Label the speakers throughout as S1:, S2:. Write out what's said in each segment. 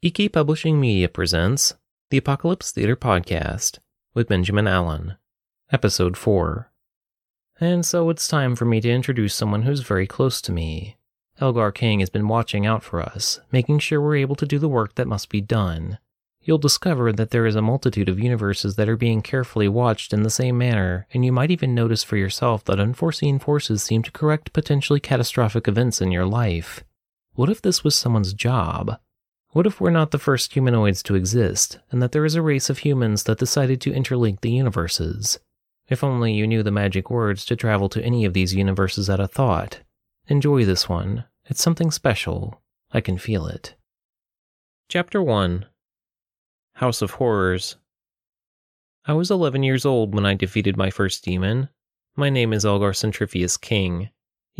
S1: EK Publishing Media presents the Apocalypse Theater Podcast with Benjamin Allen, Episode 4. And so it's time for me to introduce someone who's very close to me. Elgar King has been watching out for us, making sure we're able to do the work that must be done. You'll discover that there is a multitude of universes that are being carefully watched in the same manner, and you might even notice for yourself that unforeseen forces seem to correct potentially catastrophic events in your life. What if this was someone's job? What if we're not the first humanoids to exist, and that there is a race of humans that decided to interlink the universes? If only you knew the magic words to travel to any of these universes at a thought. Enjoy this one. It's something special. I can feel it. Chapter 1 House of Horrors. I was 11 years old when I defeated my first demon. My name is Elgar Centrifuous King.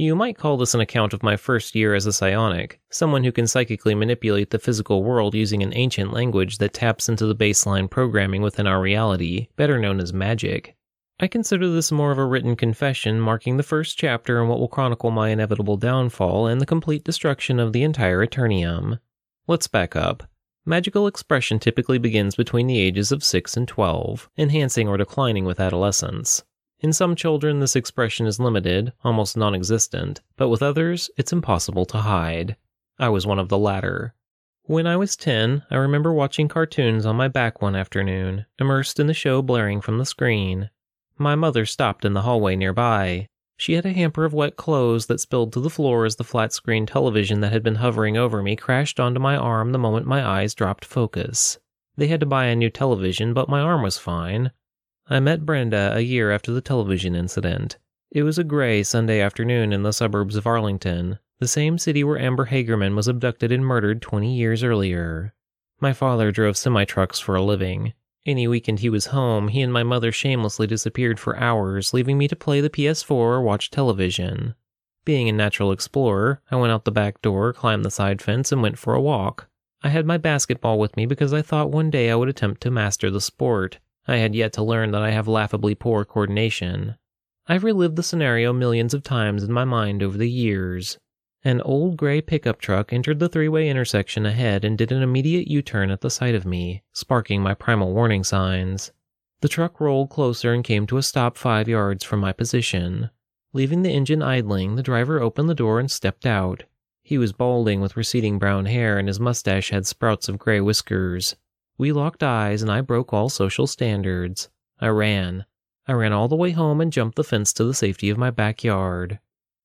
S1: You might call this an account of my first year as a psionic, someone who can psychically manipulate the physical world using an ancient language that taps into the baseline programming within our reality, better known as magic. I consider this more of a written confession marking the first chapter in what will chronicle my inevitable downfall and the complete destruction of the entire Eternium. Let's back up. Magical expression typically begins between the ages of 6 and 12, enhancing or declining with adolescence. In some children, this expression is limited, almost non existent, but with others, it's impossible to hide. I was one of the latter. When I was 10, I remember watching cartoons on my back one afternoon, immersed in the show blaring from the screen. My mother stopped in the hallway nearby. She had a hamper of wet clothes that spilled to the floor as the flat screen television that had been hovering over me crashed onto my arm the moment my eyes dropped focus. They had to buy a new television, but my arm was fine. I met Brenda a year after the television incident. It was a gray Sunday afternoon in the suburbs of Arlington, the same city where Amber Hagerman was abducted and murdered 20 years earlier. My father drove semi trucks for a living. Any weekend he was home, he and my mother shamelessly disappeared for hours, leaving me to play the PS4 or watch television. Being a natural explorer, I went out the back door, climbed the side fence, and went for a walk. I had my basketball with me because I thought one day I would attempt to master the sport. I had yet to learn that I have laughably poor coordination. I've relived the scenario millions of times in my mind over the years. An old gray pickup truck entered the three way intersection ahead and did an immediate U turn at the sight of me, sparking my primal warning signs. The truck rolled closer and came to a stop five yards from my position. Leaving the engine idling, the driver opened the door and stepped out. He was balding with receding brown hair, and his mustache had sprouts of gray whiskers. We locked eyes and I broke all social standards. I ran. I ran all the way home and jumped the fence to the safety of my backyard.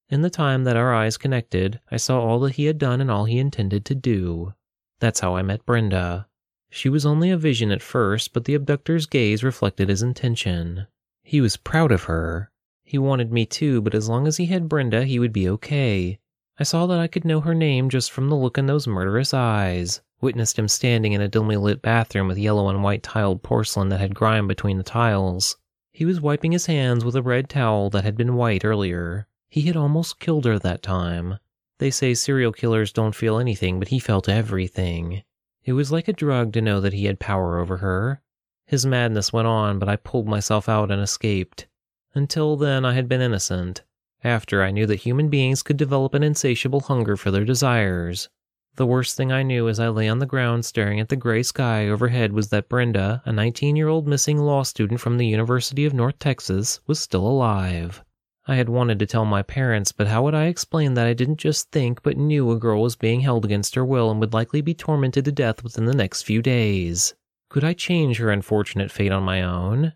S1: In the time that our eyes connected, I saw all that he had done and all he intended to do. That's how I met Brenda. She was only a vision at first, but the abductor's gaze reflected his intention. He was proud of her. He wanted me too, but as long as he had Brenda, he would be okay. I saw that I could know her name just from the look in those murderous eyes witnessed him standing in a dimly lit bathroom with yellow and white tiled porcelain that had grime between the tiles. He was wiping his hands with a red towel that had been white earlier. He had almost killed her that time. They say serial killers don't feel anything, but he felt everything. It was like a drug to know that he had power over her. His madness went on, but I pulled myself out and escaped. Until then, I had been innocent. After, I knew that human beings could develop an insatiable hunger for their desires. The worst thing I knew as I lay on the ground staring at the gray sky overhead was that Brenda, a 19 year old missing law student from the University of North Texas, was still alive. I had wanted to tell my parents, but how would I explain that I didn't just think but knew a girl was being held against her will and would likely be tormented to death within the next few days? Could I change her unfortunate fate on my own?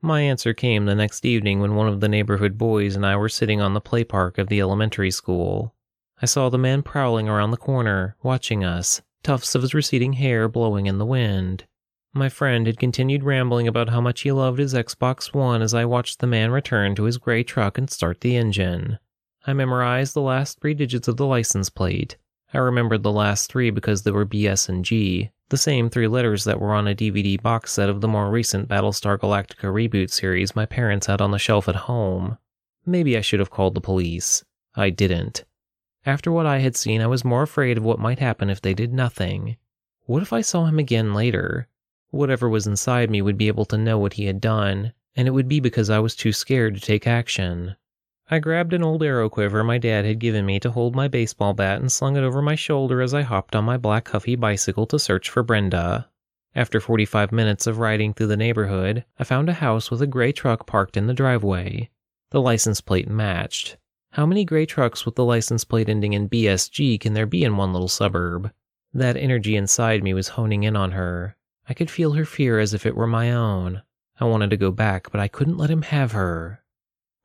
S1: My answer came the next evening when one of the neighborhood boys and I were sitting on the play park of the elementary school. I saw the man prowling around the corner, watching us, tufts of his receding hair blowing in the wind. My friend had continued rambling about how much he loved his Xbox One as I watched the man return to his gray truck and start the engine. I memorized the last three digits of the license plate. I remembered the last three because they were BS and G, the same three letters that were on a DVD box set of the more recent Battlestar Galactica reboot series my parents had on the shelf at home. Maybe I should have called the police. I didn't. After what I had seen, I was more afraid of what might happen if they did nothing. What if I saw him again later? Whatever was inside me would be able to know what he had done, and it would be because I was too scared to take action. I grabbed an old arrow quiver my dad had given me to hold my baseball bat and slung it over my shoulder as I hopped on my black Huffy bicycle to search for Brenda. After 45 minutes of riding through the neighborhood, I found a house with a gray truck parked in the driveway. The license plate matched. How many gray trucks with the license plate ending in BSG can there be in one little suburb? That energy inside me was honing in on her. I could feel her fear as if it were my own. I wanted to go back, but I couldn't let him have her.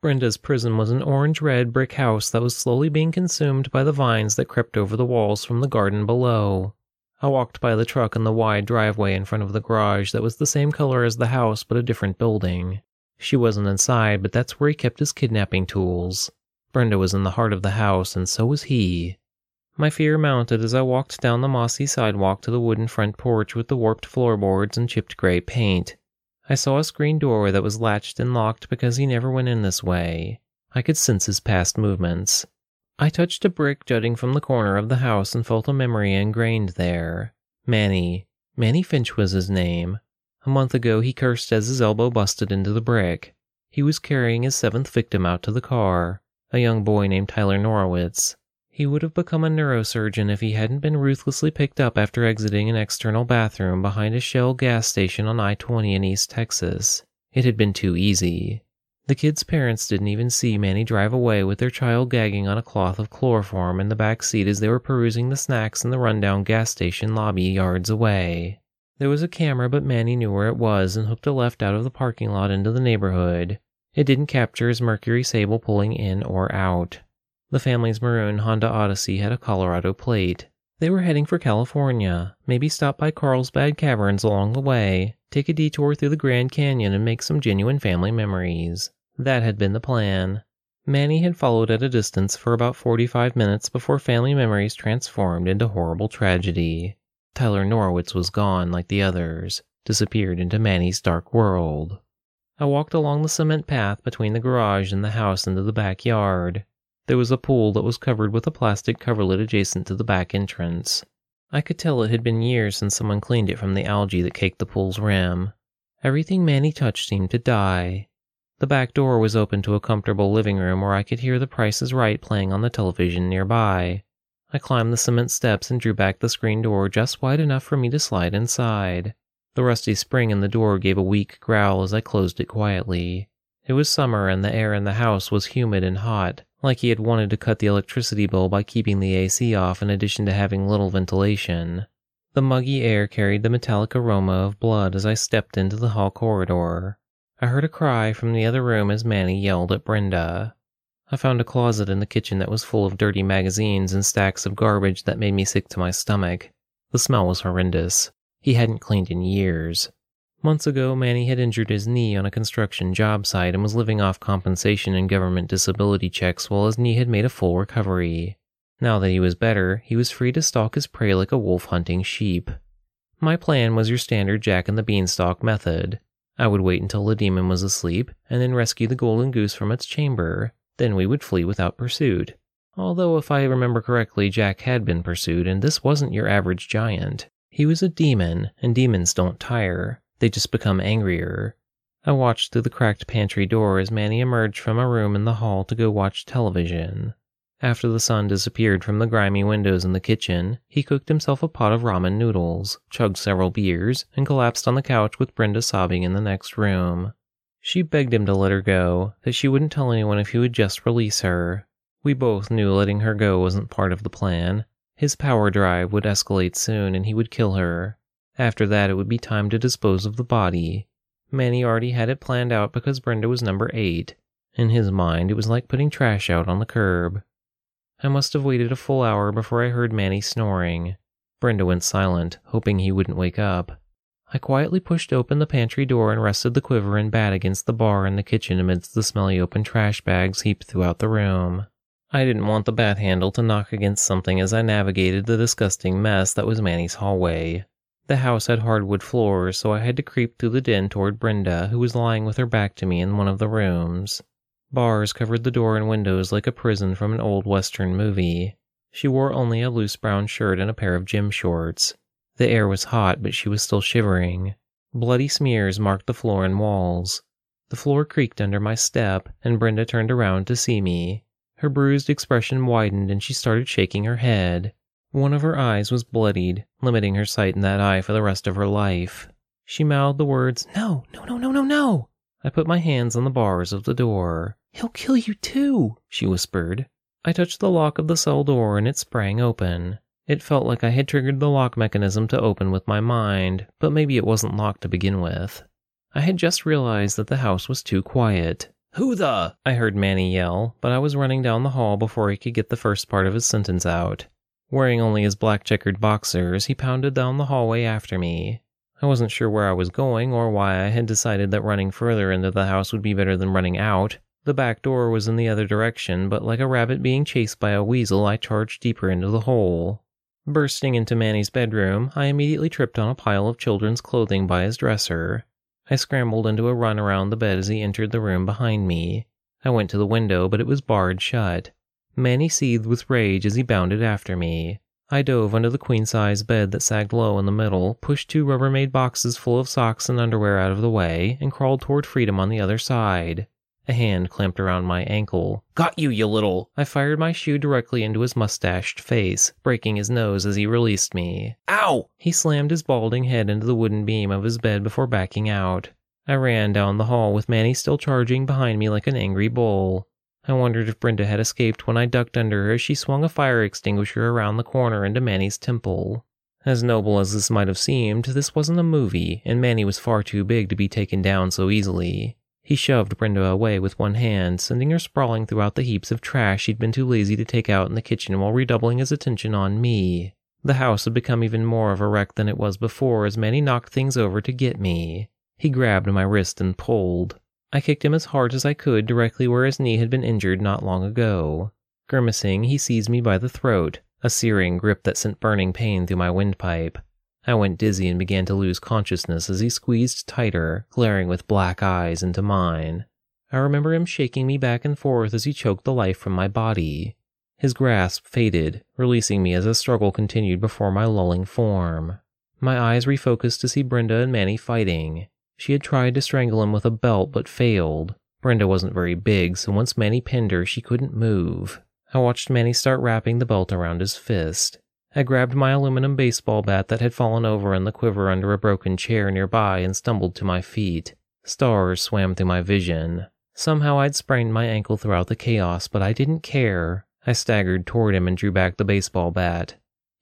S1: Brenda's prison was an orange red brick house that was slowly being consumed by the vines that crept over the walls from the garden below. I walked by the truck in the wide driveway in front of the garage that was the same color as the house but a different building. She wasn't inside, but that's where he kept his kidnapping tools. Brenda was in the heart of the house, and so was he. My fear mounted as I walked down the mossy sidewalk to the wooden front porch with the warped floorboards and chipped gray paint. I saw a screen door that was latched and locked because he never went in this way. I could sense his past movements. I touched a brick jutting from the corner of the house and felt a memory ingrained there. Manny. Manny Finch was his name. A month ago, he cursed as his elbow busted into the brick. He was carrying his seventh victim out to the car, a young boy named Tyler Norowitz. He would have become a neurosurgeon if he hadn't been ruthlessly picked up after exiting an external bathroom behind a Shell gas station on I 20 in East Texas. It had been too easy. The kid's parents didn't even see Manny drive away with their child gagging on a cloth of chloroform in the back seat as they were perusing the snacks in the rundown gas station lobby yards away. There was a camera, but Manny knew where it was and hooked a left out of the parking lot into the neighborhood. It didn't capture his Mercury Sable pulling in or out. The family's maroon Honda Odyssey had a Colorado plate. They were heading for California, maybe stop by Carlsbad Caverns along the way, take a detour through the Grand Canyon, and make some genuine family memories. That had been the plan. Manny had followed at a distance for about 45 minutes before family memories transformed into horrible tragedy. Tyler Norwitz was gone like the others, disappeared into Manny's dark world. I walked along the cement path between the garage and the house into the backyard. There was a pool that was covered with a plastic coverlet adjacent to the back entrance. I could tell it had been years since someone cleaned it from the algae that caked the pool's rim. Everything Manny touched seemed to die. The back door was open to a comfortable living room where I could hear The Price is Right playing on the television nearby. I climbed the cement steps and drew back the screen door just wide enough for me to slide inside. The rusty spring in the door gave a weak growl as I closed it quietly. It was summer and the air in the house was humid and hot, like he had wanted to cut the electricity bill by keeping the AC off in addition to having little ventilation. The muggy air carried the metallic aroma of blood as I stepped into the hall corridor. I heard a cry from the other room as Manny yelled at Brenda. I found a closet in the kitchen that was full of dirty magazines and stacks of garbage that made me sick to my stomach. The smell was horrendous. He hadn't cleaned in years. Months ago, Manny had injured his knee on a construction job site and was living off compensation and government disability checks while his knee had made a full recovery. Now that he was better, he was free to stalk his prey like a wolf hunting sheep. My plan was your standard Jack and the Beanstalk method. I would wait until the demon was asleep and then rescue the golden goose from its chamber. Then we would flee without pursuit. Although, if I remember correctly, Jack had been pursued, and this wasn't your average giant. He was a demon, and demons don't tire. They just become angrier. I watched through the cracked pantry door as Manny emerged from a room in the hall to go watch television. After the sun disappeared from the grimy windows in the kitchen, he cooked himself a pot of ramen noodles, chugged several beers, and collapsed on the couch with Brenda sobbing in the next room. She begged him to let her go, that she wouldn't tell anyone if he would just release her. We both knew letting her go wasn't part of the plan. His power drive would escalate soon and he would kill her. After that, it would be time to dispose of the body. Manny already had it planned out because Brenda was number eight. In his mind, it was like putting trash out on the curb. I must have waited a full hour before I heard Manny snoring. Brenda went silent, hoping he wouldn't wake up. I quietly pushed open the pantry door and rested the quiver and bat against the bar in the kitchen amidst the smelly open trash bags heaped throughout the room. I didn't want the bat handle to knock against something as I navigated the disgusting mess that was Manny's hallway. The house had hardwood floors, so I had to creep through the den toward Brenda, who was lying with her back to me in one of the rooms. Bars covered the door and windows like a prison from an old Western movie. She wore only a loose brown shirt and a pair of gym shorts. The air was hot, but she was still shivering. Bloody smears marked the floor and walls. The floor creaked under my step, and Brenda turned around to see me. Her bruised expression widened and she started shaking her head. One of her eyes was bloodied, limiting her sight in that eye for the rest of her life. She mouthed the words, No, no, no, no, no, no. I put my hands on the bars of the door. He'll kill you too, she whispered. I touched the lock of the cell door and it sprang open. It felt like I had triggered the lock mechanism to open with my mind, but maybe it wasn't locked to begin with. I had just realized that the house was too quiet. Who the? I heard Manny yell, but I was running down the hall before he could get the first part of his sentence out. Wearing only his black checkered boxers, he pounded down the hallway after me. I wasn't sure where I was going or why I had decided that running further into the house would be better than running out, the back door was in the other direction, but like a rabbit being chased by a weasel, I charged deeper into the hole. Bursting into Manny's bedroom, I immediately tripped on a pile of children's clothing by his dresser. I scrambled into a run around the bed as he entered the room behind me. I went to the window, but it was barred shut. Manny seethed with rage as he bounded after me. I dove under the queen size bed that sagged low in the middle, pushed two Rubbermaid boxes full of socks and underwear out of the way, and crawled toward freedom on the other side. A hand clamped around my ankle. Got you, you little! I fired my shoe directly into his mustached face, breaking his nose as he released me. Ow! He slammed his balding head into the wooden beam of his bed before backing out. I ran down the hall with Manny still charging behind me like an angry bull. I wondered if Brenda had escaped when I ducked under her as she swung a fire extinguisher around the corner into Manny's temple. As noble as this might have seemed, this wasn't a movie, and Manny was far too big to be taken down so easily. He shoved Brenda away with one hand, sending her sprawling throughout the heaps of trash he'd been too lazy to take out in the kitchen while redoubling his attention on me. The house had become even more of a wreck than it was before as Manny knocked things over to get me. He grabbed my wrist and pulled. I kicked him as hard as I could directly where his knee had been injured not long ago. Grimacing, he seized me by the throat, a searing grip that sent burning pain through my windpipe. I went dizzy and began to lose consciousness as he squeezed tighter, glaring with black eyes into mine. I remember him shaking me back and forth as he choked the life from my body. His grasp faded, releasing me as the struggle continued before my lulling form. My eyes refocused to see Brenda and Manny fighting. She had tried to strangle him with a belt but failed. Brenda wasn't very big, so once Manny pinned her, she couldn't move. I watched Manny start wrapping the belt around his fist. I grabbed my aluminum baseball bat that had fallen over in the quiver under a broken chair nearby and stumbled to my feet. Stars swam through my vision. Somehow I'd sprained my ankle throughout the chaos, but I didn't care. I staggered toward him and drew back the baseball bat.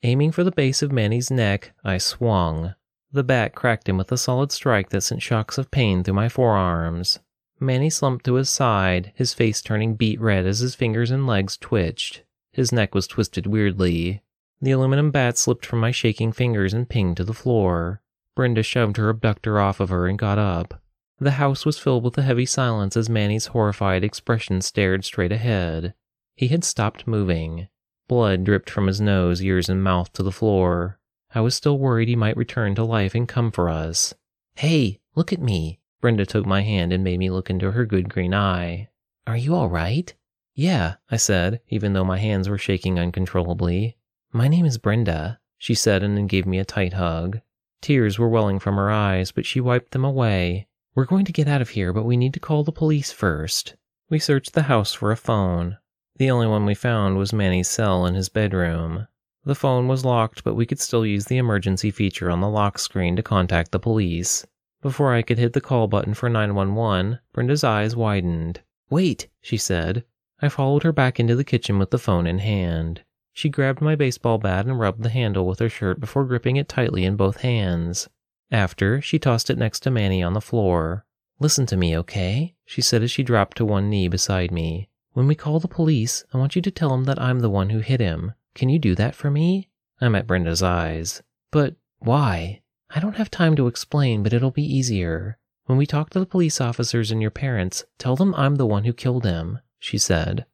S1: Aiming for the base of Manny's neck, I swung. The bat cracked him with a solid strike that sent shocks of pain through my forearms. Manny slumped to his side, his face turning beet red as his fingers and legs twitched. His neck was twisted weirdly. The aluminum bat slipped from my shaking fingers and pinged to the floor. Brenda shoved her abductor off of her and got up. The house was filled with a heavy silence as Manny's horrified expression stared straight ahead. He had stopped moving. Blood dripped from his nose, ears, and mouth to the floor. I was still worried he might return to life and come for us. Hey, look at me. Brenda took my hand and made me look into her good green eye. Are you all right? Yeah, I said, even though my hands were shaking uncontrollably. My name is Brenda, she said and then gave me a tight hug. Tears were welling from her eyes, but she wiped them away. We're going to get out of here, but we need to call the police first. We searched the house for a phone. The only one we found was Manny's cell in his bedroom. The phone was locked, but we could still use the emergency feature on the lock screen to contact the police. Before I could hit the call button for 911, Brenda's eyes widened. Wait, she said. I followed her back into the kitchen with the phone in hand. She grabbed my baseball bat and rubbed the handle with her shirt before gripping it tightly in both hands. After, she tossed it next to Manny on the floor. Listen to me, okay? She said as she dropped to one knee beside me. When we call the police, I want you to tell them that I'm the one who hit him. Can you do that for me? I met Brenda's eyes. But why? I don't have time to explain, but it'll be easier. When we talk to the police officers and your parents, tell them I'm the one who killed him, she said.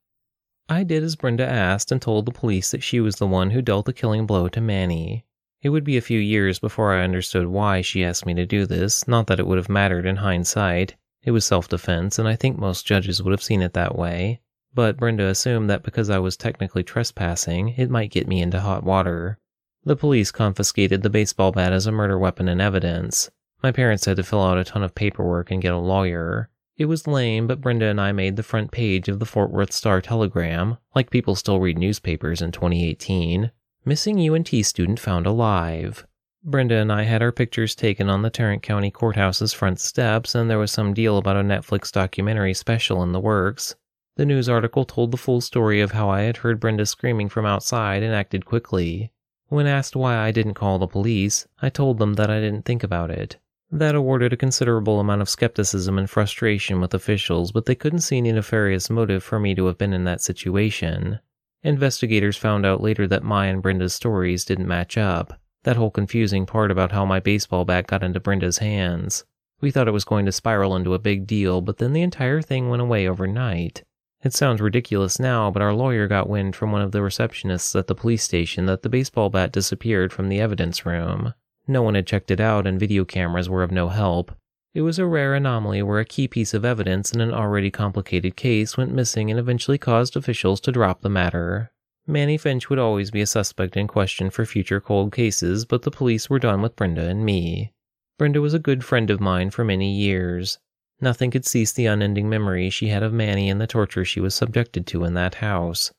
S1: I did as Brenda asked and told the police that she was the one who dealt the killing blow to Manny. It would be a few years before I understood why she asked me to do this, not that it would have mattered in hindsight. It was self defense, and I think most judges would have seen it that way. But Brenda assumed that because I was technically trespassing, it might get me into hot water. The police confiscated the baseball bat as a murder weapon and evidence. My parents had to fill out a ton of paperwork and get a lawyer. It was lame, but Brenda and I made the front page of the Fort Worth Star Telegram, like people still read newspapers in 2018. Missing UNT student found alive. Brenda and I had our pictures taken on the Tarrant County Courthouse's front steps, and there was some deal about a Netflix documentary special in the works. The news article told the full story of how I had heard Brenda screaming from outside and acted quickly. When asked why I didn't call the police, I told them that I didn't think about it. That awarded a considerable amount of skepticism and frustration with officials, but they couldn't see any nefarious motive for me to have been in that situation. Investigators found out later that my and Brenda's stories didn't match up. That whole confusing part about how my baseball bat got into Brenda's hands. We thought it was going to spiral into a big deal, but then the entire thing went away overnight. It sounds ridiculous now, but our lawyer got wind from one of the receptionists at the police station that the baseball bat disappeared from the evidence room. No one had checked it out, and video cameras were of no help. It was a rare anomaly where a key piece of evidence in an already complicated case went missing and eventually caused officials to drop the matter. Manny Finch would always be a suspect in question for future cold cases, but the police were done with Brenda and me. Brenda was a good friend of mine for many years. Nothing could cease the unending memory she had of Manny and the torture she was subjected to in that house.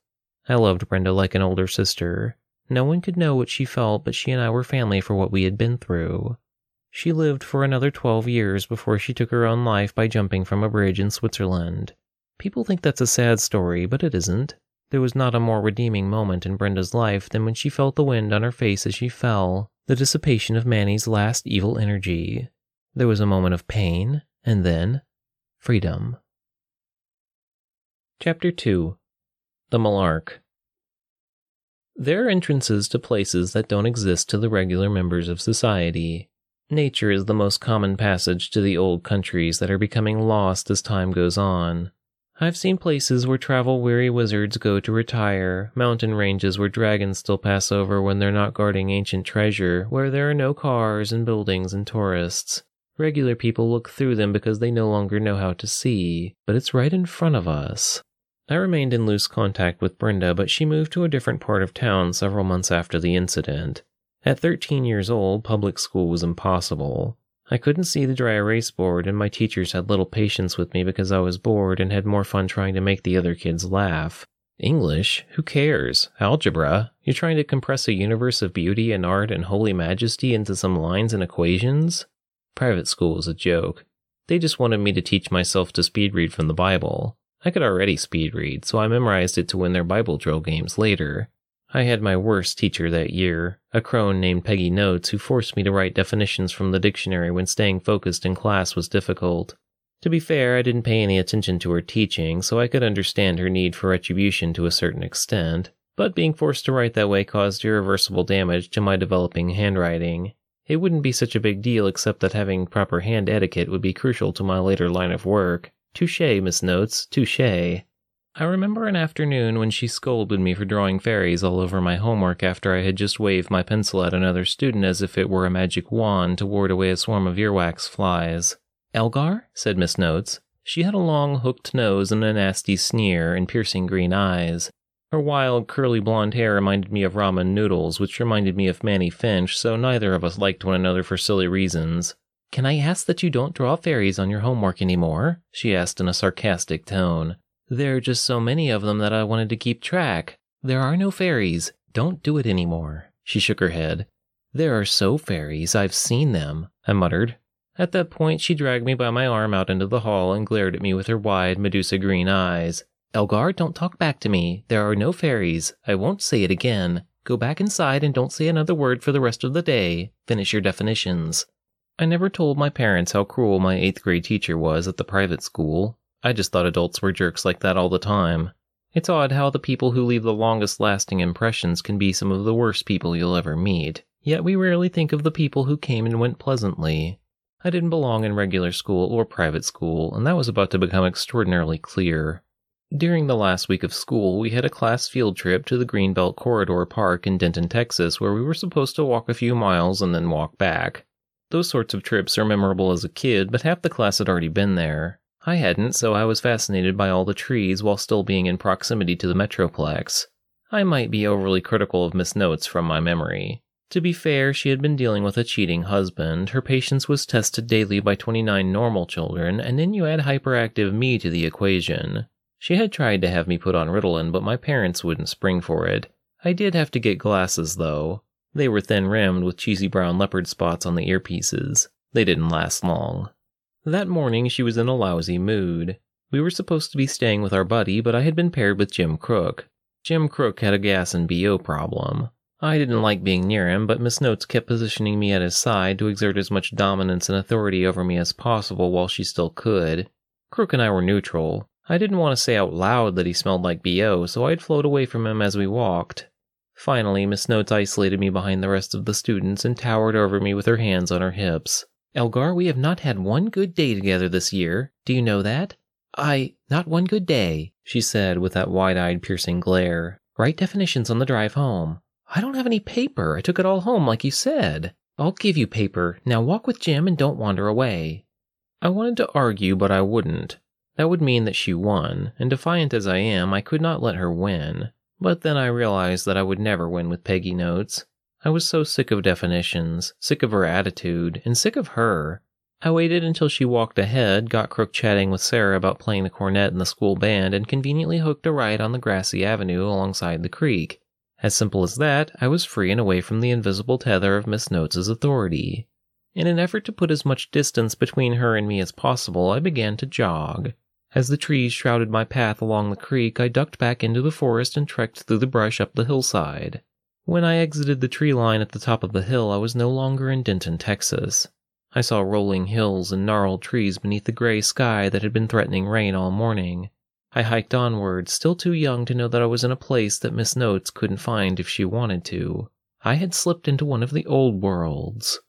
S1: I loved Brenda like an older sister. No one could know what she felt, but she and I were family for what we had been through. She lived for another 12 years before she took her own life by jumping from a bridge in Switzerland. People think that's a sad story, but it isn't. There was not a more redeeming moment in Brenda's life than when she felt the wind on her face as she fell, the dissipation of Manny's last evil energy. There was a moment of pain, and then freedom. Chapter 2 The Malark There are entrances to places that don't exist to the regular members of society. Nature is the most common passage to the old countries that are becoming lost as time goes on. I've seen places where travel weary wizards go to retire, mountain ranges where dragons still pass over when they're not guarding ancient treasure, where there are no cars and buildings and tourists. Regular people look through them because they no longer know how to see, but it's right in front of us. I remained in loose contact with Brenda, but she moved to a different part of town several months after the incident. At 13 years old, public school was impossible. I couldn't see the dry erase board, and my teachers had little patience with me because I was bored and had more fun trying to make the other kids laugh. English? Who cares? Algebra? You're trying to compress a universe of beauty and art and holy majesty into some lines and equations? Private school was a joke. They just wanted me to teach myself to speed read from the Bible. I could already speed read, so I memorized it to win their Bible drill games later. I had my worst teacher that year, a crone named Peggy Notes, who forced me to write definitions from the dictionary when staying focused in class was difficult. To be fair, I didn't pay any attention to her teaching, so I could understand her need for retribution to a certain extent, but being forced to write that way caused irreversible damage to my developing handwriting. It wouldn't be such a big deal except that having proper hand etiquette would be crucial to my later line of work. Touche, Miss Notes, touche. I remember an afternoon when she scolded me for drawing fairies all over my homework after I had just waved my pencil at another student as if it were a magic wand to ward away a swarm of earwax flies. Elgar? said Miss Notes. She had a long hooked nose and a nasty sneer and piercing green eyes. Her wild, curly blonde hair reminded me of ramen noodles, which reminded me of Manny Finch, so neither of us liked one another for silly reasons. Can I ask that you don't draw fairies on your homework anymore? she asked in a sarcastic tone. There are just so many of them that I wanted to keep track. There are no fairies. Don't do it anymore. She shook her head. There are so fairies. I've seen them, I muttered. At that point, she dragged me by my arm out into the hall and glared at me with her wide, Medusa green eyes. Elgar, don't talk back to me. There are no fairies. I won't say it again. Go back inside and don't say another word for the rest of the day. Finish your definitions. I never told my parents how cruel my eighth grade teacher was at the private school. I just thought adults were jerks like that all the time. It's odd how the people who leave the longest lasting impressions can be some of the worst people you'll ever meet, yet we rarely think of the people who came and went pleasantly. I didn't belong in regular school or private school, and that was about to become extraordinarily clear. During the last week of school, we had a class field trip to the Greenbelt Corridor Park in Denton, Texas, where we were supposed to walk a few miles and then walk back. Those sorts of trips are memorable as a kid, but half the class had already been there. I hadn't, so I was fascinated by all the trees while still being in proximity to the Metroplex. I might be overly critical of Miss Notes from my memory. To be fair, she had been dealing with a cheating husband, her patience was tested daily by 29 normal children, and then you add hyperactive me to the equation. She had tried to have me put on Ritalin, but my parents wouldn't spring for it. I did have to get glasses, though. They were thin rimmed with cheesy brown leopard spots on the earpieces. They didn't last long. That morning, she was in a lousy mood. We were supposed to be staying with our buddy, but I had been paired with Jim Crook. Jim Crook had a gas and BO problem. I didn't like being near him, but Miss Notes kept positioning me at his side to exert as much dominance and authority over me as possible while she still could. Crook and I were neutral. I didn't want to say out loud that he smelled like BO, so I'd float away from him as we walked. Finally, Miss Notes isolated me behind the rest of the students and towered over me with her hands on her hips. Elgar, we have not had one good day together this year. Do you know that? I, not one good day, she said with that wide eyed, piercing glare. Write definitions on the drive home. I don't have any paper. I took it all home, like you said. I'll give you paper. Now walk with Jim and don't wander away. I wanted to argue, but I wouldn't. That would mean that she won, and defiant as I am, I could not let her win. But then I realized that I would never win with Peggy Notes. I was so sick of definitions, sick of her attitude, and sick of her. I waited until she walked ahead, got Crook chatting with Sarah about playing the cornet in the school band, and conveniently hooked a ride on the grassy avenue alongside the creek. As simple as that, I was free and away from the invisible tether of Miss Notes' authority. In an effort to put as much distance between her and me as possible, I began to jog. As the trees shrouded my path along the creek, I ducked back into the forest and trekked through the brush up the hillside. When I exited the tree line at the top of the hill, I was no longer in Denton, Texas. I saw rolling hills and gnarled trees beneath the gray sky that had been threatening rain all morning. I hiked onward, still too young to know that I was in a place that Miss Notes couldn't find if she wanted to. I had slipped into one of the old worlds.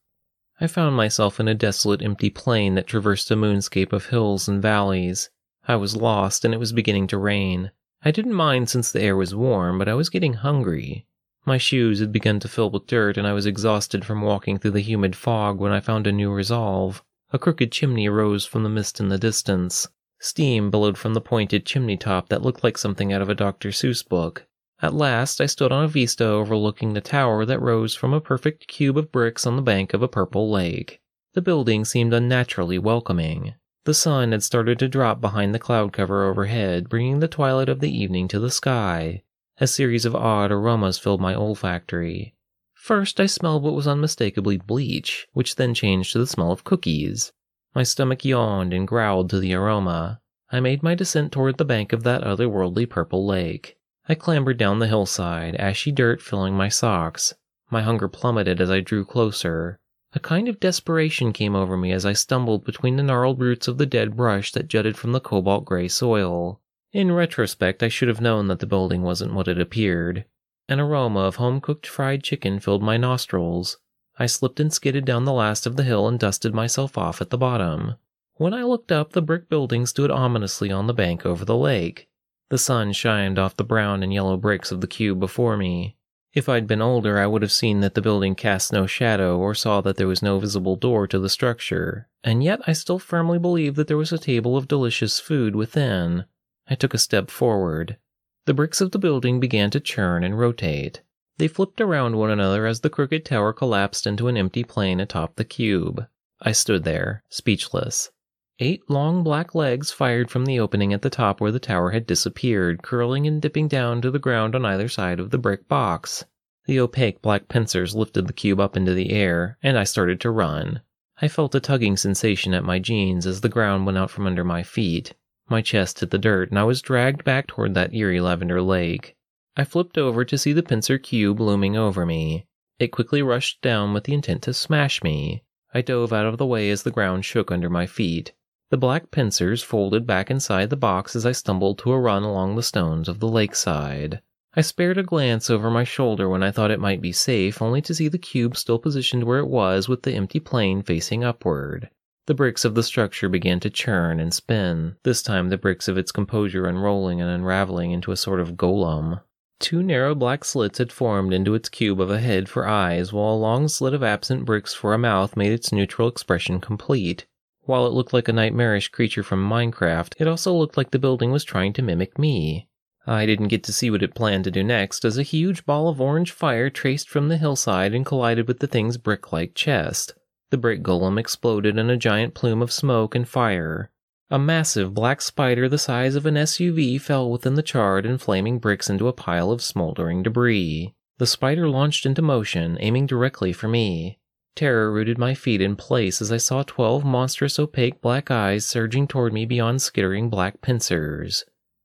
S1: I found myself in a desolate, empty plain that traversed a moonscape of hills and valleys. I was lost, and it was beginning to rain. I didn't mind since the air was warm, but I was getting hungry. My shoes had begun to fill with dirt, and I was exhausted from walking through the humid fog when I found a new resolve. A crooked chimney rose from the mist in the distance. Steam billowed from the pointed chimney top that looked like something out of a Dr. Seuss book. At last, I stood on a vista overlooking the tower that rose from a perfect cube of bricks on the bank of a purple lake. The building seemed unnaturally welcoming. The sun had started to drop behind the cloud cover overhead, bringing the twilight of the evening to the sky. A series of odd aromas filled my olfactory. First, I smelled what was unmistakably bleach, which then changed to the smell of cookies. My stomach yawned and growled to the aroma. I made my descent toward the bank of that otherworldly purple lake. I clambered down the hillside, ashy dirt filling my socks. My hunger plummeted as I drew closer. A kind of desperation came over me as I stumbled between the gnarled roots of the dead brush that jutted from the cobalt gray soil. In retrospect, I should have known that the building wasn't what it appeared. An aroma of home cooked fried chicken filled my nostrils. I slipped and skidded down the last of the hill and dusted myself off at the bottom. When I looked up, the brick building stood ominously on the bank over the lake. The sun shined off the brown and yellow bricks of the cube before me. If I'd been older, I would have seen that the building cast no shadow or saw that there was no visible door to the structure, and yet I still firmly believed that there was a table of delicious food within. I took a step forward. The bricks of the building began to churn and rotate. They flipped around one another as the crooked tower collapsed into an empty plane atop the cube. I stood there, speechless. Eight long black legs fired from the opening at the top where the tower had disappeared, curling and dipping down to the ground on either side of the brick box. The opaque black pincers lifted the cube up into the air, and I started to run. I felt a tugging sensation at my jeans as the ground went out from under my feet. My chest hit the dirt, and I was dragged back toward that eerie lavender lake. I flipped over to see the pincer cube looming over me. It quickly rushed down with the intent to smash me. I dove out of the way as the ground shook under my feet. The black pincers folded back inside the box as I stumbled to a run along the stones of the lakeside. I spared a glance over my shoulder when I thought it might be safe, only to see the cube still positioned where it was with the empty plane facing upward. The bricks of the structure began to churn and spin, this time the bricks of its composure unrolling and unraveling into a sort of golem. Two narrow black slits had formed into its cube of a head for eyes, while a long slit of absent bricks for a mouth made its neutral expression complete. While it looked like a nightmarish creature from Minecraft, it also looked like the building was trying to mimic me. I didn't get to see what it planned to do next as a huge ball of orange fire traced from the hillside and collided with the thing's brick like chest. The brick golem exploded in a giant plume of smoke and fire. A massive black spider the size of an SUV fell within the charred and flaming bricks into a pile of smoldering debris. The spider launched into motion, aiming directly for me. Terror rooted my feet in place as I saw twelve monstrous opaque black eyes surging toward me beyond skittering black pincers.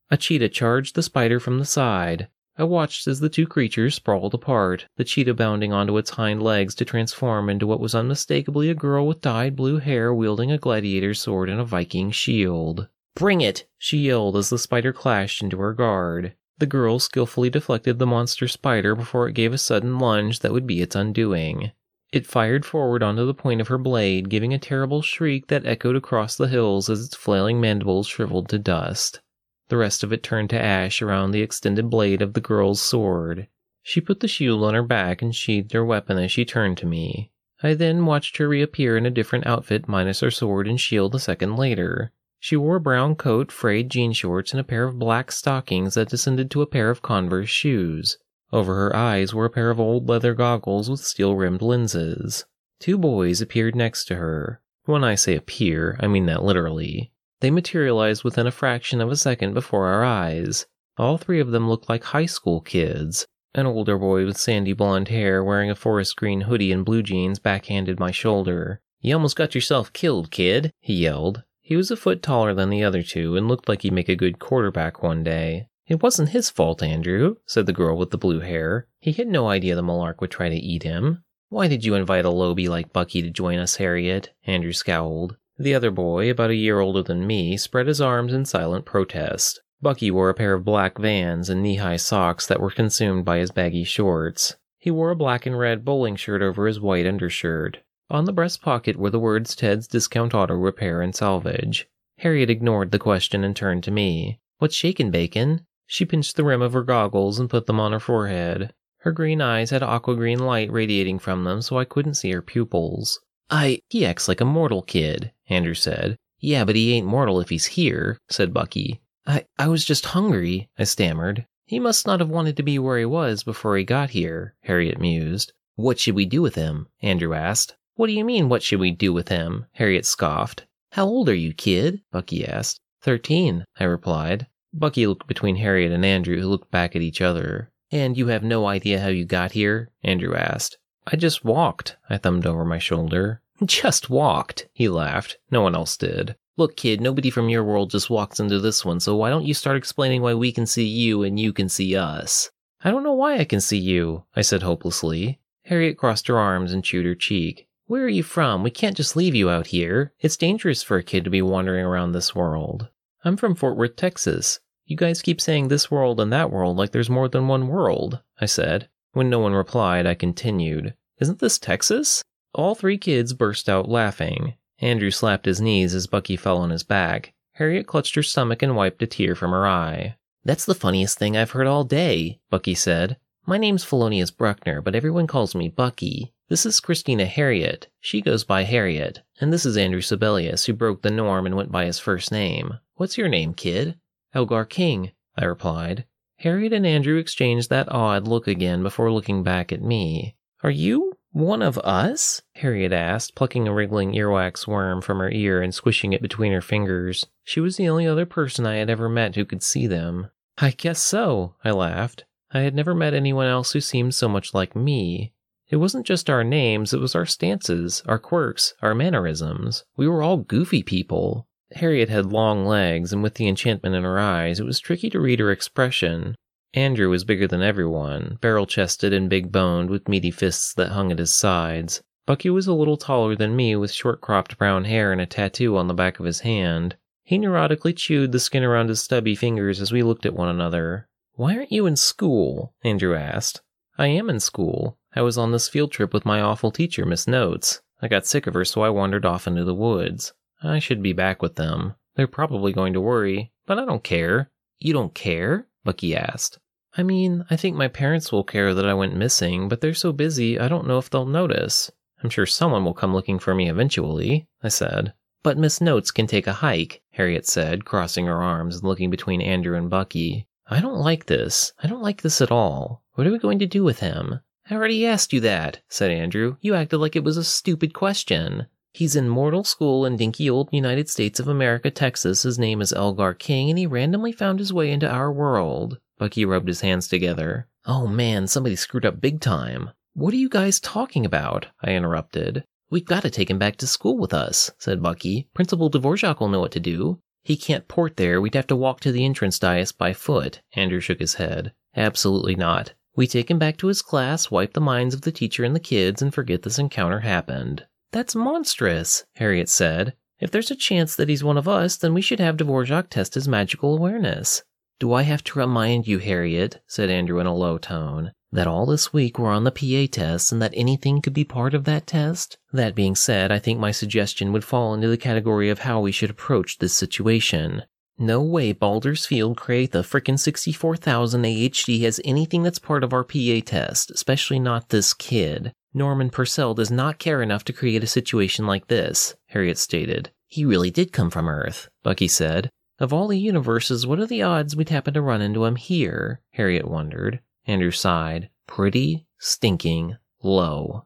S1: A cheetah charged the spider from the side. I watched as the two creatures sprawled apart, the cheetah bounding onto its hind legs to transform into what was unmistakably a girl with dyed blue hair wielding a gladiator sword and a Viking shield. Bring it! she yelled as the spider clashed into her guard. The girl skillfully deflected the monster spider before it gave a sudden lunge that would be its undoing. It fired forward onto the point of her blade, giving a terrible shriek that echoed across the hills as its flailing mandibles shriveled to dust. The rest of it turned to ash around the extended blade of the girl's sword. She put the shield on her back and sheathed her weapon as she turned to me. I then watched her reappear in a different outfit minus her sword and shield a second later. She wore a brown coat, frayed jean shorts, and a pair of black stockings that descended to a pair of Converse shoes. Over her eyes were a pair of old leather goggles with steel rimmed lenses. Two boys appeared next to her. When I say appear, I mean that literally. They materialized within a fraction of a second before our eyes. All three of them looked like high school kids. An older boy with sandy blonde hair wearing a forest green hoodie and blue jeans backhanded my shoulder. You almost got yourself killed, kid, he yelled. He was a foot taller than the other two and looked like he'd make a good quarterback one day. It wasn't his fault, Andrew, said the girl with the blue hair. He had no idea the Malark would try to eat him. Why did you invite a lobie like Bucky to join us, Harriet? Andrew scowled. The other boy, about a year older than me, spread his arms in silent protest. Bucky wore a pair of black vans and knee high socks that were consumed by his baggy shorts. He wore a black and red bowling shirt over his white undershirt. On the breast pocket were the words Ted's Discount Auto Repair and Salvage. Harriet ignored the question and turned to me. What's shaken Bacon? She pinched the rim of her goggles and put them on her forehead. Her green eyes had aqua green light radiating from them, so I couldn't see her pupils. I. He acts like a mortal kid, Andrew said. Yeah, but he ain't mortal if he's here, said Bucky. I. I was just hungry, I stammered. He must not have wanted to be where he was before he got here, Harriet mused. What should we do with him? Andrew asked. What do you mean, what should we do with him? Harriet scoffed. How old are you, kid? Bucky asked. Thirteen, I replied. Bucky looked between Harriet and Andrew, who looked back at each other. And you have no idea how you got here? Andrew asked. I just walked. I thumbed over my shoulder. Just walked, he laughed. No one else did. Look, kid, nobody from your world just walks into this one, so why don't you start explaining why we can see you and you can see us? I don't know why I can see you, I said hopelessly. Harriet crossed her arms and chewed her cheek. Where are you from? We can't just leave you out here. It's dangerous for a kid to be wandering around this world. I'm from Fort Worth, Texas. You guys keep saying this world and that world like there's more than one world, I said. When no one replied, I continued. Isn't this Texas? All three kids burst out laughing. Andrew slapped his knees as Bucky fell on his back. Harriet clutched her stomach and wiped a tear from her eye. That's the funniest thing I've heard all day, Bucky said. My name's Felonius Bruckner, but everyone calls me Bucky. This is Christina Harriet. She goes by Harriet. And this is Andrew Sibelius, who broke the norm and went by his first name. What's your name, kid? Elgar King, I replied. Harriet and Andrew exchanged that odd look again before looking back at me. Are you one of us? Harriet asked, plucking a wriggling earwax worm from her ear and squishing it between her fingers. She was the only other person I had ever met who could see them. I guess so, I laughed. I had never met anyone else who seemed so much like me. It wasn't just our names, it was our stances, our quirks, our mannerisms. We were all goofy people. Harriet had long legs, and with the enchantment in her eyes, it was tricky to read her expression. Andrew was bigger than everyone, barrel chested and big boned, with meaty fists that hung at his sides. Bucky was a little taller than me, with short cropped brown hair and a tattoo on the back of his hand. He neurotically chewed the skin around his stubby fingers as we looked at one another. Why aren't you in school? Andrew asked. I am in school. I was on this field trip with my awful teacher, Miss Notes. I got sick of her, so I wandered off into the woods. I should be back with them. They're probably going to worry, but I don't care. You don't care? Bucky asked. I mean, I think my parents will care that I went missing, but they're so busy I don't know if they'll notice. I'm sure someone will come looking for me eventually, I said. But Miss Notes can take a hike, Harriet said, crossing her arms and looking between Andrew and Bucky. I don't like this. I don't like this at all. What are we going to do with him? I already asked you that, said Andrew. You acted like it was a stupid question. He's in mortal school in dinky old United States of America, Texas. His name is Elgar King, and he randomly found his way into our world. Bucky rubbed his hands together. Oh man, somebody screwed up big time. What are you guys talking about? I interrupted. We've got to take him back to school with us, said Bucky. Principal Dvorak will know what to do. He can't port there. We'd have to walk to the entrance dais by foot. Andrew shook his head. Absolutely not. We take him back to his class, wipe the minds of the teacher and the kids, and forget this encounter happened. That's monstrous, Harriet said. If there's a chance that he's one of us, then we should have Dvorak test his magical awareness. Do I have to remind you, Harriet, said Andrew in a low tone, that all this week we're on the PA test and that anything could be part of that test? That being said, I think my suggestion would fall into the category of how we should approach this situation. No way Baldur's Field create the frickin' 64,000 AHD has anything that's part of our PA test, especially not this kid. Norman Purcell does not care enough to create a situation like this, Harriet stated. He really did come from Earth, Bucky said. Of all the universes, what are the odds we'd happen to run into him here? Harriet wondered. Andrew sighed. Pretty stinking low.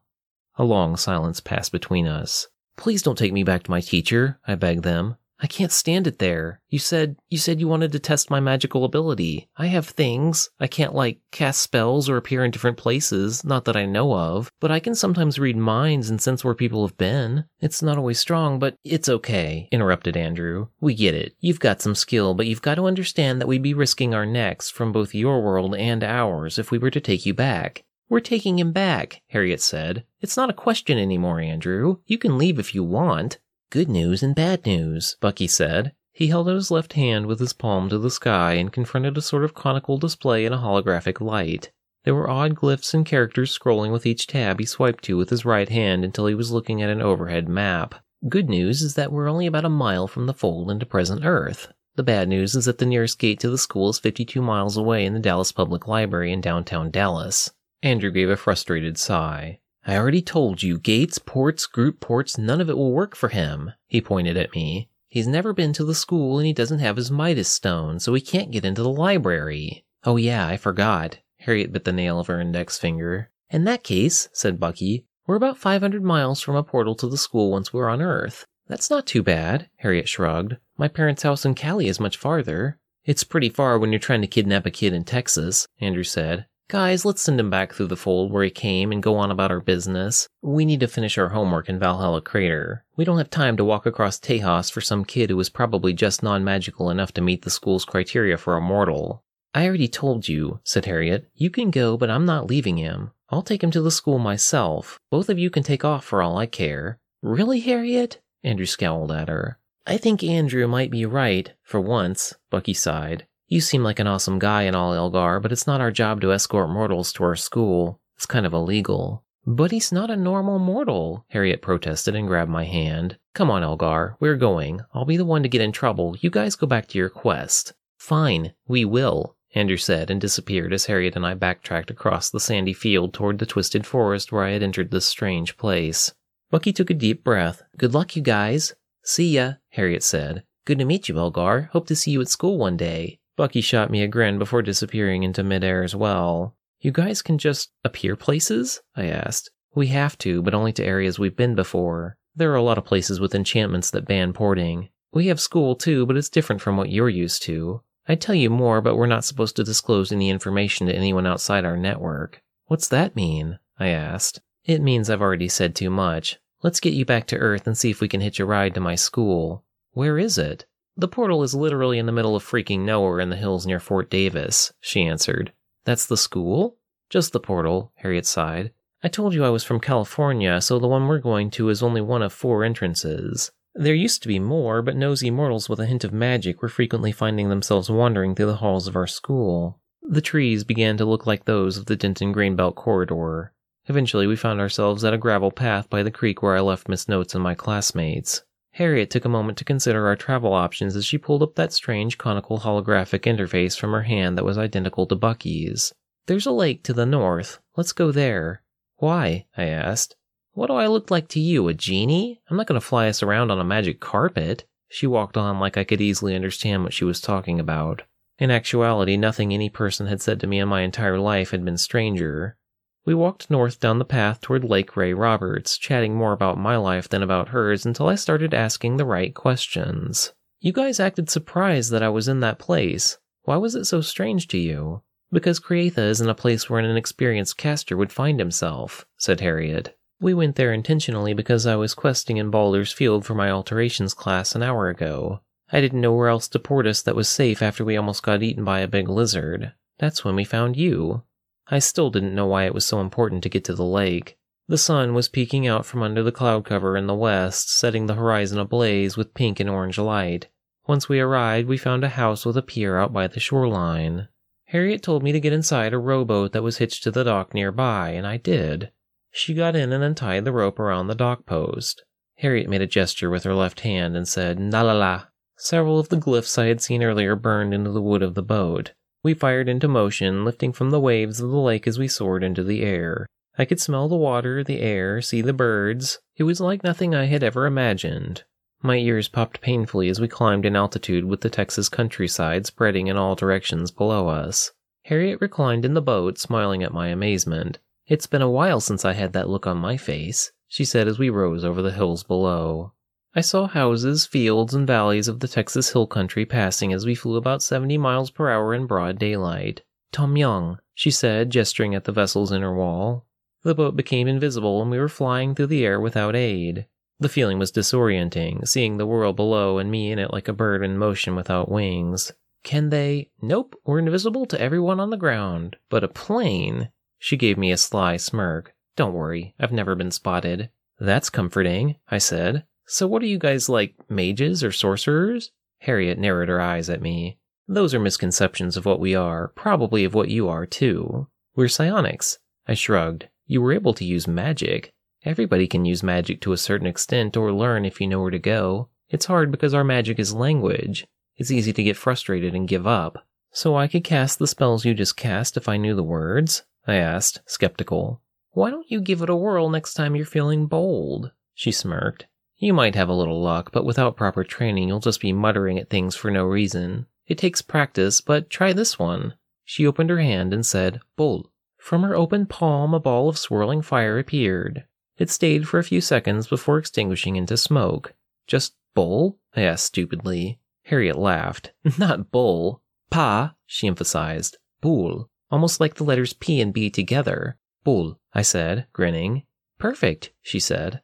S1: A long silence passed between us. Please don't take me back to my teacher, I begged them. I can't stand it there. You said, you said you wanted to test my magical ability. I have things. I can't like cast spells or appear in different places, not that I know of, but I can sometimes read minds and sense where people have been. It's not always strong, but it's okay, interrupted Andrew. We get it. You've got some skill, but you've got to understand that we'd be risking our necks from both your world and ours if we were to take you back. We're taking him back, Harriet said. It's not a question anymore, Andrew. You can leave if you want. Good news and bad news, Bucky said. He held out his left hand with his palm to the sky and confronted a sort of conical display in a holographic light. There were odd glyphs and characters scrolling with each tab he swiped to with his right hand until he was looking at an overhead map. Good news is that we're only about a mile from the fold into present Earth. The bad news is that the nearest gate to the school is 52 miles away in the Dallas Public Library in downtown Dallas. Andrew gave a frustrated sigh. I already told you, gates, ports, group ports, none of it will work for him. He pointed at me. He's never been to the school and he doesn't have his Midas stone, so he can't get into the library. Oh yeah, I forgot. Harriet bit the nail of her index finger. In that case, said Bucky, we're about 500 miles from a portal to the school once we're on Earth. That's not too bad, Harriet shrugged. My parents' house in Cali is much farther. It's pretty far when you're trying to kidnap a kid in Texas, Andrew said. Guys, let's send him back through the fold where he came and go on about our business. We need to finish our homework in Valhalla Crater. We don't have time to walk across Tejas for some kid who is probably just non-magical enough to meet the school's criteria for a mortal. I already told you, said Harriet. You can go, but I'm not leaving him. I'll take him to the school myself. Both of you can take off for all I care. Really, Harriet? Andrew scowled at her. I think Andrew might be right, for once, Bucky sighed. You seem like an awesome guy and all, Elgar, but it's not our job to escort mortals to our school. It's kind of illegal. But he's not a normal mortal, Harriet protested and grabbed my hand. Come on, Elgar, we're going. I'll be the one to get in trouble. You guys go back to your quest. Fine, we will, Andrew said and disappeared as Harriet and I backtracked across the sandy field toward the twisted forest where I had entered this strange place. Bucky took a deep breath. Good luck, you guys. See ya, Harriet said. Good to meet you, Elgar. Hope to see you at school one day. Bucky shot me a grin before disappearing into midair as well. You guys can just appear places? I asked. We have to, but only to areas we've been before. There are a lot of places with enchantments that ban porting. We have school too, but it's different from what you're used to. I'd tell you more, but we're not supposed to disclose any information to anyone outside our network. What's that mean? I asked. It means I've already said too much. Let's get you back to Earth and see if we can hitch a ride to my school. Where is it? The portal is literally in the middle of freaking nowhere in the hills near Fort Davis, she answered. That's the school? Just the portal, Harriet sighed. I told you I was from California, so the one we're going to is only one of four entrances. There used to be more, but nosy mortals with a hint of magic were frequently finding themselves wandering through the halls of our school. The trees began to look like those of the Denton Greenbelt corridor. Eventually, we found ourselves at a gravel path by the creek where I left Miss Notes and my classmates. Harriet took a moment to consider our travel options as she pulled up that strange conical holographic interface from her hand that was identical to Bucky's. There's a lake to the north. Let's go there. Why? I asked. What do I look like to you, a genie? I'm not going to fly us around on a magic carpet. She walked on like I could easily understand what she was talking about. In actuality, nothing any person had said to me in my entire life had been stranger. We walked north down the path toward Lake Ray Roberts, chatting more about my life than about hers until I started asking the right questions. You guys acted surprised that I was in that place. Why was it so strange to you? Because Creatha isn't a place where an inexperienced caster would find himself, said Harriet. We went there intentionally because I was questing in Baldur's Field for my alterations class an hour ago. I didn't know where else to port us that was safe after we almost got eaten by a big lizard. That's when we found you. I still didn't know why it was so important to get to the lake. The sun was peeking out from under the cloud cover in the west, setting the horizon ablaze with pink and orange light. Once we arrived, we found a house with a pier out by the shoreline. Harriet told me to get inside a rowboat that was hitched to the dock nearby, and I did. She got in and untied the rope around the dock post. Harriet made a gesture with her left hand and said, Nalala. Several of the glyphs I had seen earlier burned into the wood of the boat. We fired into motion, lifting from the waves of the lake as we soared into the air. I could smell the water, the air, see the birds. It was like nothing I had ever imagined. My ears popped painfully as we climbed in altitude with the Texas countryside spreading in all directions below us. Harriet reclined in the boat, smiling at my amazement. It's been a while since I had that look on my face, she said as we rose over the hills below. I saw houses, fields, and valleys of the Texas hill country passing as we flew about 70 miles per hour in broad daylight. Tom Young, she said, gesturing at the vessel's inner wall. The boat became invisible and we were flying through the air without aid. The feeling was disorienting, seeing the world below and me in it like a bird in motion without wings. Can they? Nope, we're invisible to everyone on the ground. But a plane? She gave me a sly smirk. Don't worry, I've never been spotted. That's comforting, I said. So what are you guys like, mages or sorcerers? Harriet narrowed her eyes at me. Those are misconceptions of what we are, probably of what you are too. We're psionics. I shrugged. You were able to use magic. Everybody can use magic to a certain extent or learn if you know where to go. It's hard because our magic is language. It's easy to get frustrated and give up. So I could cast the spells you just cast if I knew the words? I asked, skeptical. Why don't you give it a whirl next time you're feeling bold? She smirked. You might have a little luck, but without proper training, you'll just be muttering at things for no reason. It takes practice, but try this one. She opened her hand and said, Bull. From her open palm, a ball of swirling fire appeared. It stayed for a few seconds before extinguishing into smoke. Just bull? I asked stupidly. Harriet laughed. Not bull. Pa, she emphasized. Bull. Almost like the letters P and B together. Bull, I said, grinning. Perfect, she said.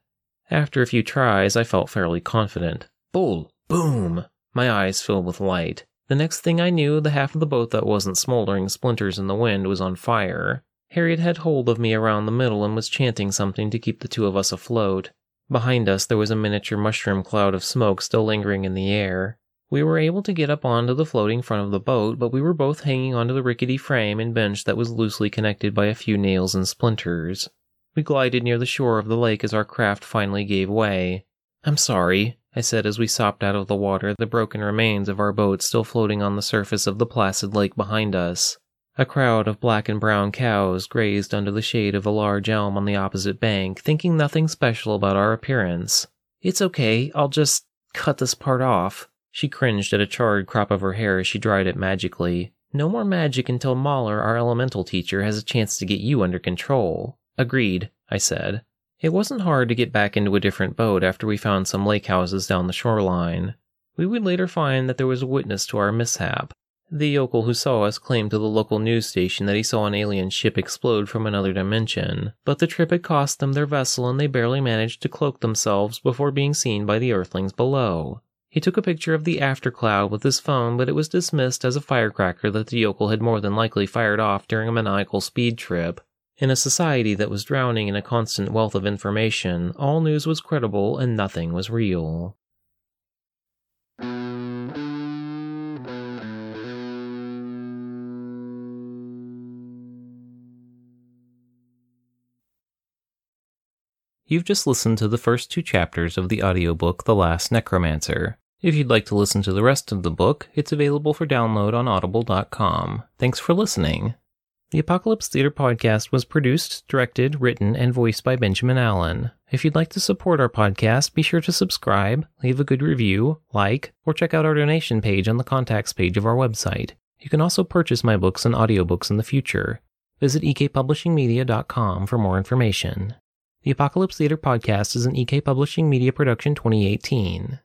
S1: After a few tries, I felt fairly confident. Bull! Boom! My eyes filled with light. The next thing I knew, the half of the boat that wasn't smoldering splinters in the wind was on fire. Harriet had hold of me around the middle and was chanting something to keep the two of us afloat. Behind us, there was a miniature mushroom cloud of smoke still lingering in the air. We were able to get up onto the floating front of the boat, but we were both hanging onto the rickety frame and bench that was loosely connected by a few nails and splinters. We glided near the shore of the lake as our craft finally gave way. I'm sorry, I said as we sopped out of the water, the broken remains of our boat still floating on the surface of the placid lake behind us. A crowd of black and brown cows grazed under the shade of a large elm on the opposite bank, thinking nothing special about our appearance. It's okay, I'll just cut this part off. She cringed at a charred crop of her hair as she dried it magically. No more magic until Mahler, our elemental teacher, has a chance to get you under control. Agreed, I said. It wasn't hard to get back into a different boat after we found some lake houses down the shoreline. We would later find that there was a witness to our mishap. The yokel who saw us claimed to the local news station that he saw an alien ship explode from another dimension, but the trip had cost them their vessel and they barely managed to cloak themselves before being seen by the earthlings below. He took a picture of the aftercloud with his phone, but it was dismissed as a firecracker that the yokel had more than likely fired off during a maniacal speed trip. In a society that was drowning in a constant wealth of information, all news was credible and nothing was real.
S2: You've just listened to the first two chapters of the audiobook The Last Necromancer. If you'd like to listen to the rest of the book, it's available for download on audible.com. Thanks for listening. The Apocalypse Theater podcast was produced, directed, written, and voiced by Benjamin Allen. If you'd like to support our podcast, be sure to subscribe, leave a good review, like, or check out our donation page on the contacts page of our website.
S1: You can also purchase my books and audiobooks in the future. Visit ekpublishingmedia.com for more information. The Apocalypse Theater podcast is an EK Publishing Media production 2018.